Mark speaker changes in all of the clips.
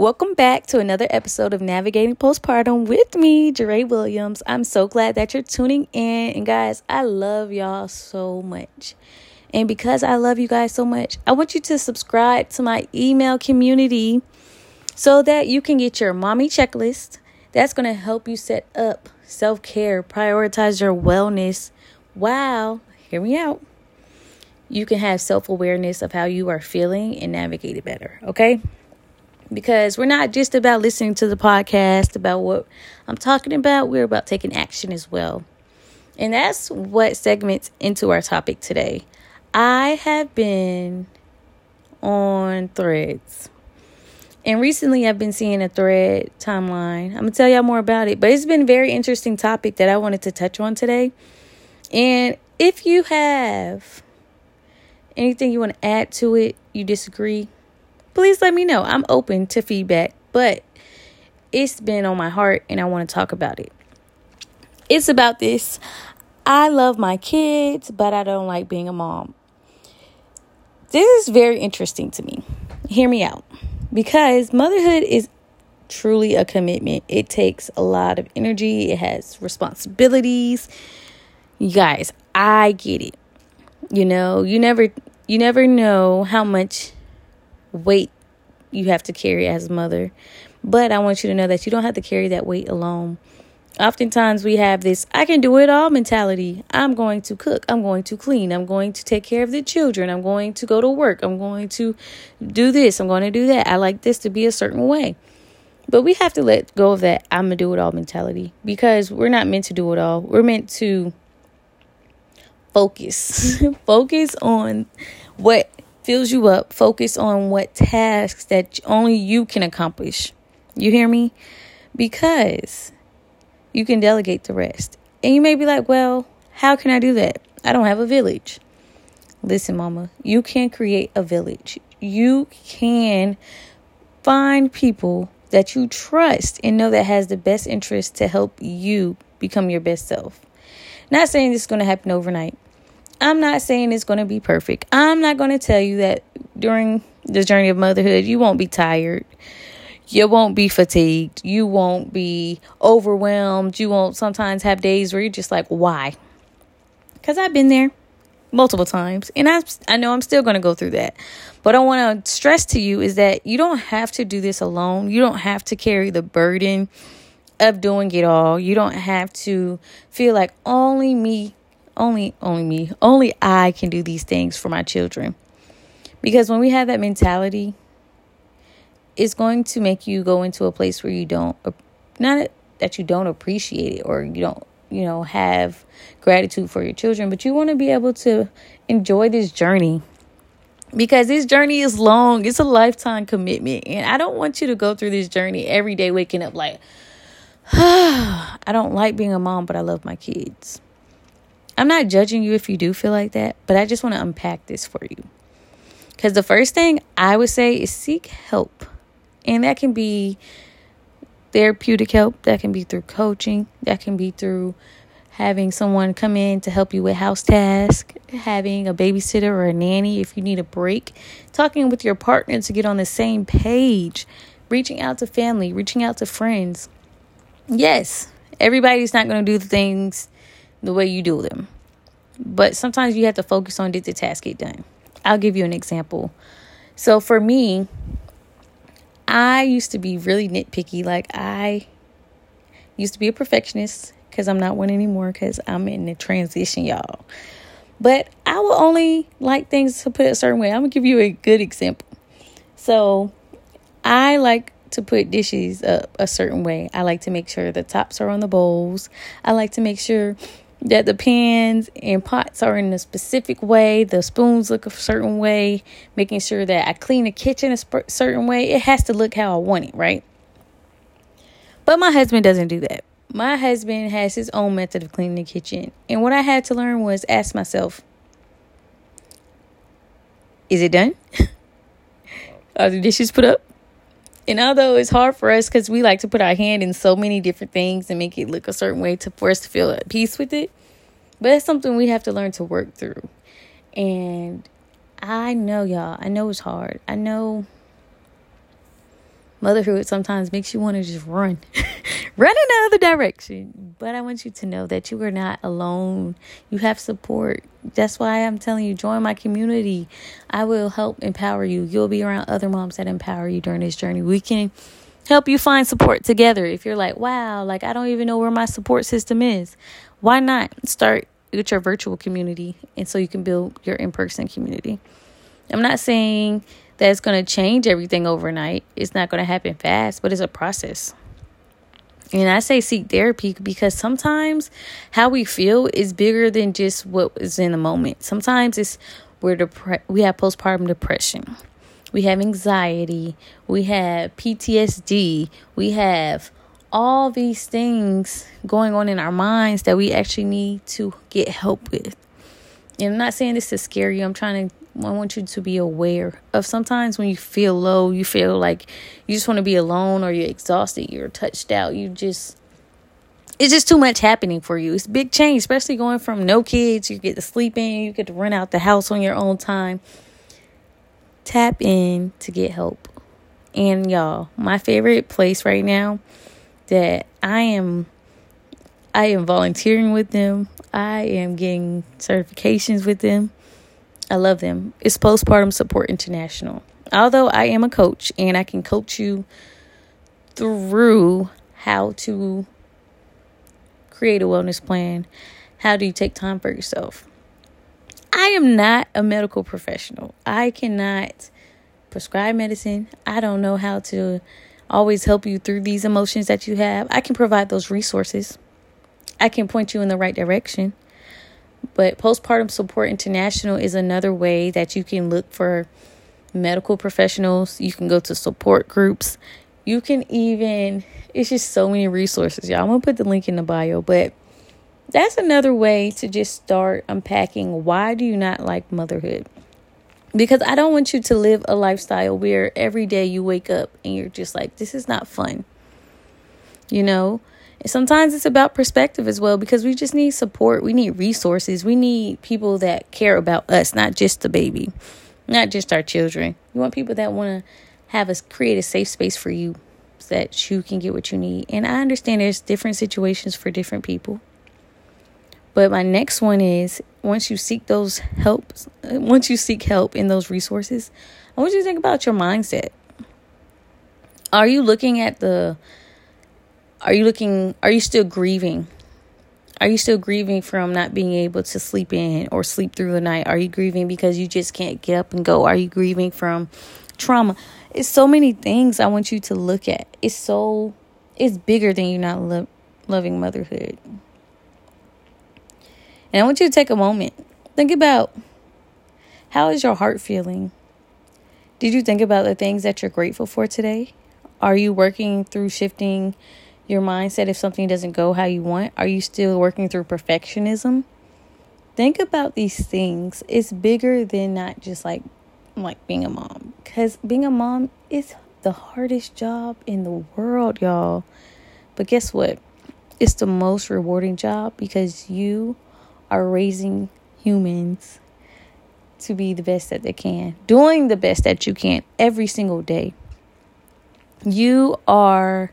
Speaker 1: Welcome back to another episode of Navigating Postpartum with me, Jaree Williams. I'm so glad that you're tuning in. And guys, I love y'all so much. And because I love you guys so much, I want you to subscribe to my email community so that you can get your mommy checklist. That's going to help you set up self care, prioritize your wellness. Wow, hear me out. You can have self awareness of how you are feeling and navigate it better. Okay because we're not just about listening to the podcast about what I'm talking about, we're about taking action as well. And that's what segments into our topic today. I have been on threads. And recently I've been seeing a thread timeline. I'm going to tell y'all more about it, but it's been a very interesting topic that I wanted to touch on today. And if you have anything you want to add to it, you disagree, please let me know. I'm open to feedback, but it's been on my heart and I want to talk about it. It's about this. I love my kids, but I don't like being a mom. This is very interesting to me. Hear me out. Because motherhood is truly a commitment. It takes a lot of energy, it has responsibilities. You guys, I get it. You know, you never you never know how much weight you have to carry as a mother. But I want you to know that you don't have to carry that weight alone. Oftentimes we have this I can do it all mentality. I'm going to cook, I'm going to clean, I'm going to take care of the children, I'm going to go to work, I'm going to do this, I'm going to do that. I like this to be a certain way. But we have to let go of that I'm going to do it all mentality because we're not meant to do it all. We're meant to focus. focus on what fills you up. Focus on what tasks that only you can accomplish. You hear me? Because you can delegate the rest. And you may be like, well, how can I do that? I don't have a village. Listen, mama, you can create a village. You can find people that you trust and know that has the best interest to help you become your best self. Not saying this is going to happen overnight. I'm not saying it's going to be perfect. I'm not going to tell you that during the journey of motherhood, you won't be tired. You won't be fatigued. You won't be overwhelmed. You won't sometimes have days where you're just like, why? Because I've been there multiple times and I, I know I'm still going to go through that. But I want to stress to you is that you don't have to do this alone. You don't have to carry the burden of doing it all. You don't have to feel like only me only only me. Only i can do these things for my children. Because when we have that mentality it's going to make you go into a place where you don't not that you don't appreciate it or you don't you know have gratitude for your children but you want to be able to enjoy this journey. Because this journey is long. It's a lifetime commitment. And i don't want you to go through this journey every day waking up like i don't like being a mom but i love my kids I'm not judging you if you do feel like that, but I just want to unpack this for you. Because the first thing I would say is seek help. And that can be therapeutic help, that can be through coaching, that can be through having someone come in to help you with house tasks, having a babysitter or a nanny if you need a break, talking with your partner to get on the same page, reaching out to family, reaching out to friends. Yes, everybody's not going to do the things the way you do them. But sometimes you have to focus on did the task get done. I'll give you an example. So for me, I used to be really nitpicky. Like I used to be a perfectionist because I'm not one anymore because I'm in the transition, y'all. But I will only like things to put a certain way. I'm gonna give you a good example. So I like to put dishes up a certain way. I like to make sure the tops are on the bowls. I like to make sure that the pans and pots are in a specific way, the spoons look a certain way, making sure that I clean the kitchen a sp- certain way. It has to look how I want it, right? But my husband doesn't do that. My husband has his own method of cleaning the kitchen. And what I had to learn was ask myself, is it done? Are the dishes put up? And although it's hard for us because we like to put our hand in so many different things and make it look a certain way to for us to feel at peace with it, but it's something we have to learn to work through. And I know y'all, I know it's hard. I know Motherhood sometimes makes you want to just run, run in the other direction. But I want you to know that you are not alone. You have support. That's why I'm telling you, join my community. I will help empower you. You'll be around other moms that empower you during this journey. We can help you find support together. If you're like, wow, like I don't even know where my support system is, why not start with your virtual community and so you can build your in person community? I'm not saying that it's going to change everything overnight. It's not going to happen fast, but it's a process. And I say seek therapy because sometimes how we feel is bigger than just what is in the moment. Sometimes it's we're depre- we have postpartum depression. We have anxiety, we have PTSD, we have all these things going on in our minds that we actually need to get help with. And I'm not saying this to scare you. I'm trying to I want you to be aware of sometimes when you feel low, you feel like you just want to be alone or you're exhausted, you're touched out, you just it's just too much happening for you. It's big change, especially going from no kids, you get to sleep in, you get to rent out the house on your own time. Tap in to get help. And y'all, my favorite place right now that I am I am volunteering with them. I am getting certifications with them I love them. It's Postpartum Support International. Although I am a coach and I can coach you through how to create a wellness plan, how do you take time for yourself? I am not a medical professional. I cannot prescribe medicine. I don't know how to always help you through these emotions that you have. I can provide those resources. I can point you in the right direction. But Postpartum Support International is another way that you can look for medical professionals. You can go to support groups. You can even, it's just so many resources, y'all. I'm going to put the link in the bio, but that's another way to just start unpacking why do you not like motherhood? Because I don't want you to live a lifestyle where every day you wake up and you're just like, this is not fun. You know, sometimes it's about perspective as well because we just need support. We need resources. We need people that care about us, not just the baby, not just our children. You want people that want to have us create a safe space for you so that you can get what you need. And I understand there's different situations for different people. But my next one is once you seek those helps, once you seek help in those resources, I want you to think about your mindset. Are you looking at the are you looking are you still grieving? Are you still grieving from not being able to sleep in or sleep through the night? Are you grieving because you just can't get up and go? Are you grieving from trauma? It's so many things i want you to look at. It's so it's bigger than you not lo- loving motherhood. And i want you to take a moment. Think about how is your heart feeling? Did you think about the things that you're grateful for today? Are you working through shifting your mindset if something doesn't go how you want? Are you still working through perfectionism? Think about these things. It's bigger than not just like like being a mom cuz being a mom is the hardest job in the world, y'all. But guess what? It's the most rewarding job because you are raising humans to be the best that they can, doing the best that you can every single day. You are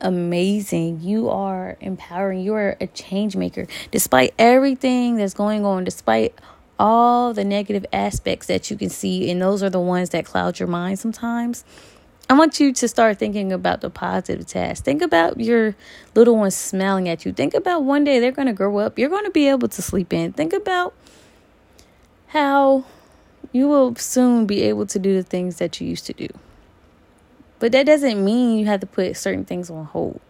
Speaker 1: amazing. You are empowering. You are a change maker. Despite everything that's going on, despite all the negative aspects that you can see, and those are the ones that cloud your mind sometimes. I want you to start thinking about the positive tasks. Think about your little ones smiling at you. Think about one day they're going to grow up. You're going to be able to sleep in. Think about how you will soon be able to do the things that you used to do. But that doesn't mean you have to put certain things on hold.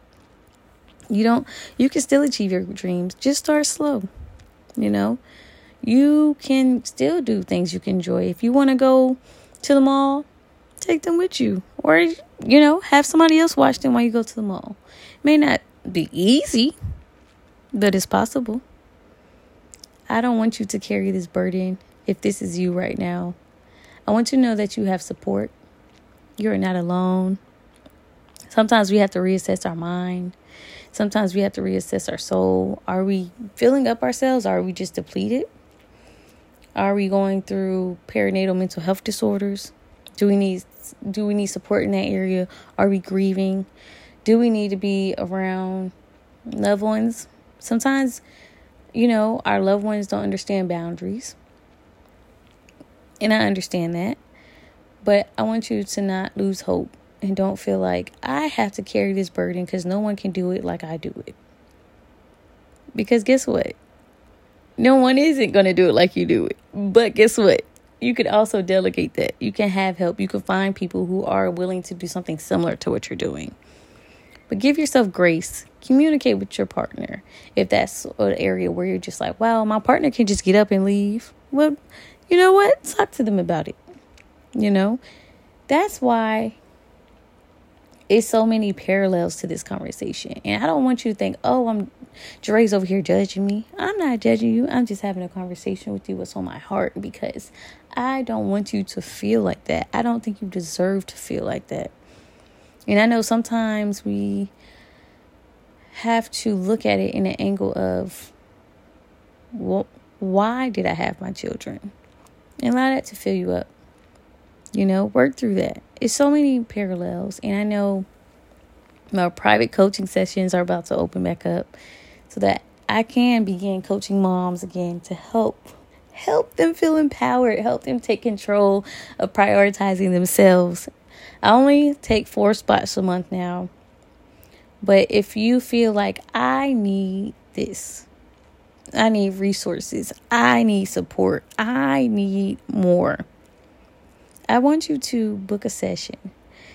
Speaker 1: You don't you can still achieve your dreams. Just start slow. You know? You can still do things you can enjoy. If you want to go to the mall, take them with you. Or you know, have somebody else watch them while you go to the mall. It may not be easy, but it's possible. I don't want you to carry this burden if this is you right now. I want you to know that you have support. You are not alone. Sometimes we have to reassess our mind. Sometimes we have to reassess our soul. Are we filling up ourselves? Are we just depleted? Are we going through perinatal mental health disorders? Do we need do we need support in that area? Are we grieving? Do we need to be around loved ones? Sometimes, you know, our loved ones don't understand boundaries. And I understand that. But I want you to not lose hope and don't feel like I have to carry this burden because no one can do it like I do it. Because guess what? No one isn't going to do it like you do it. But guess what? You could also delegate that. You can have help. You can find people who are willing to do something similar to what you're doing. But give yourself grace. Communicate with your partner. If that's an area where you're just like, wow, my partner can just get up and leave. Well, you know what? Talk to them about it. You know? That's why it's so many parallels to this conversation. And I don't want you to think, oh, I'm Jaree's over here judging me. I'm not judging you. I'm just having a conversation with you what's on my heart because I don't want you to feel like that. I don't think you deserve to feel like that. And I know sometimes we have to look at it in an angle of well, why did I have my children? And allow that to fill you up. You know, work through that. It's so many parallels. And I know my private coaching sessions are about to open back up so that I can begin coaching moms again to help help them feel empowered, help them take control of prioritizing themselves. I only take 4 spots a month now. But if you feel like I need this, I need resources, I need support, I need more. I want you to book a session.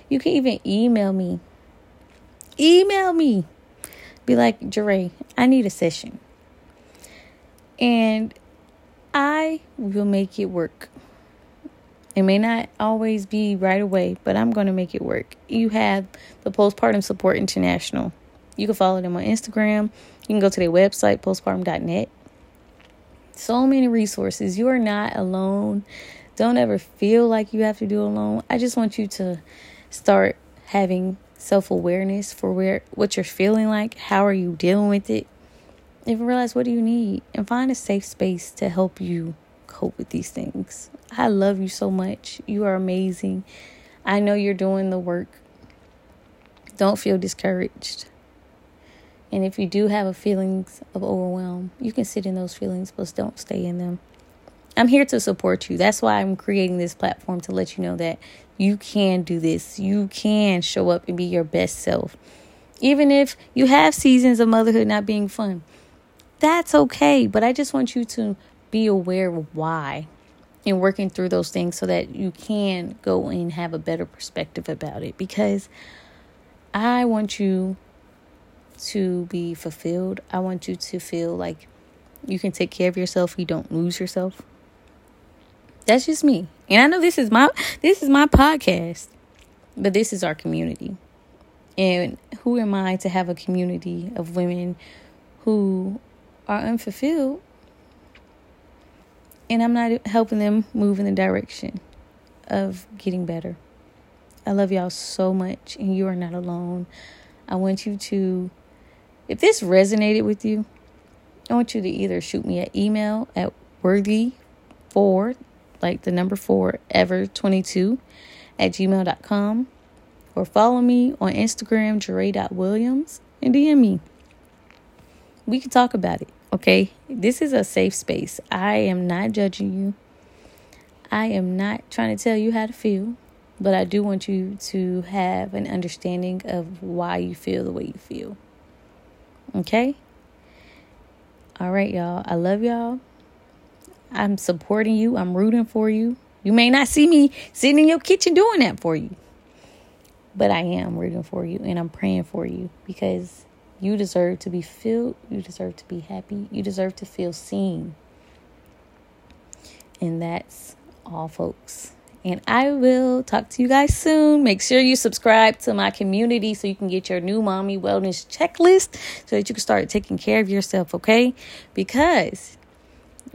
Speaker 1: You can even email me. Email me be like, Jaree, I need a session. And I will make it work. It may not always be right away, but I'm going to make it work. You have the Postpartum Support International. You can follow them on Instagram. You can go to their website, postpartum.net. So many resources. You are not alone. Don't ever feel like you have to do it alone. I just want you to start having self awareness for where what you're feeling like, how are you dealing with it, and realize what do you need, and find a safe space to help you cope with these things. I love you so much. You are amazing. I know you're doing the work. Don't feel discouraged. And if you do have a feelings of overwhelm, you can sit in those feelings, but don't stay in them. I'm here to support you. That's why I'm creating this platform to let you know that you can do this. You can show up and be your best self. Even if you have seasons of motherhood not being fun, that's okay. But I just want you to be aware of why and working through those things so that you can go and have a better perspective about it. Because I want you to be fulfilled. I want you to feel like you can take care of yourself, you don't lose yourself. That's just me. And I know this is my this is my podcast, but this is our community. And who am I to have a community of women who are unfulfilled and I'm not helping them move in the direction of getting better. I love y'all so much and you are not alone. I want you to if this resonated with you, I want you to either shoot me an email at worthy for like the number four, ever 22 at gmail.com or follow me on Instagram, Jaree.Williams, and DM me. We can talk about it, okay? This is a safe space. I am not judging you. I am not trying to tell you how to feel, but I do want you to have an understanding of why you feel the way you feel. Okay? All right, y'all. I love y'all. I'm supporting you. I'm rooting for you. You may not see me sitting in your kitchen doing that for you, but I am rooting for you and I'm praying for you because you deserve to be filled. You deserve to be happy. You deserve to feel seen. And that's all, folks. And I will talk to you guys soon. Make sure you subscribe to my community so you can get your new mommy wellness checklist so that you can start taking care of yourself, okay? Because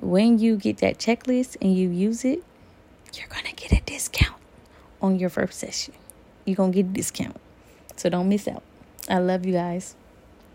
Speaker 1: when you get that checklist and you use it, you're going to get a discount on your first session. You're going to get a discount. So don't miss out. I love you guys.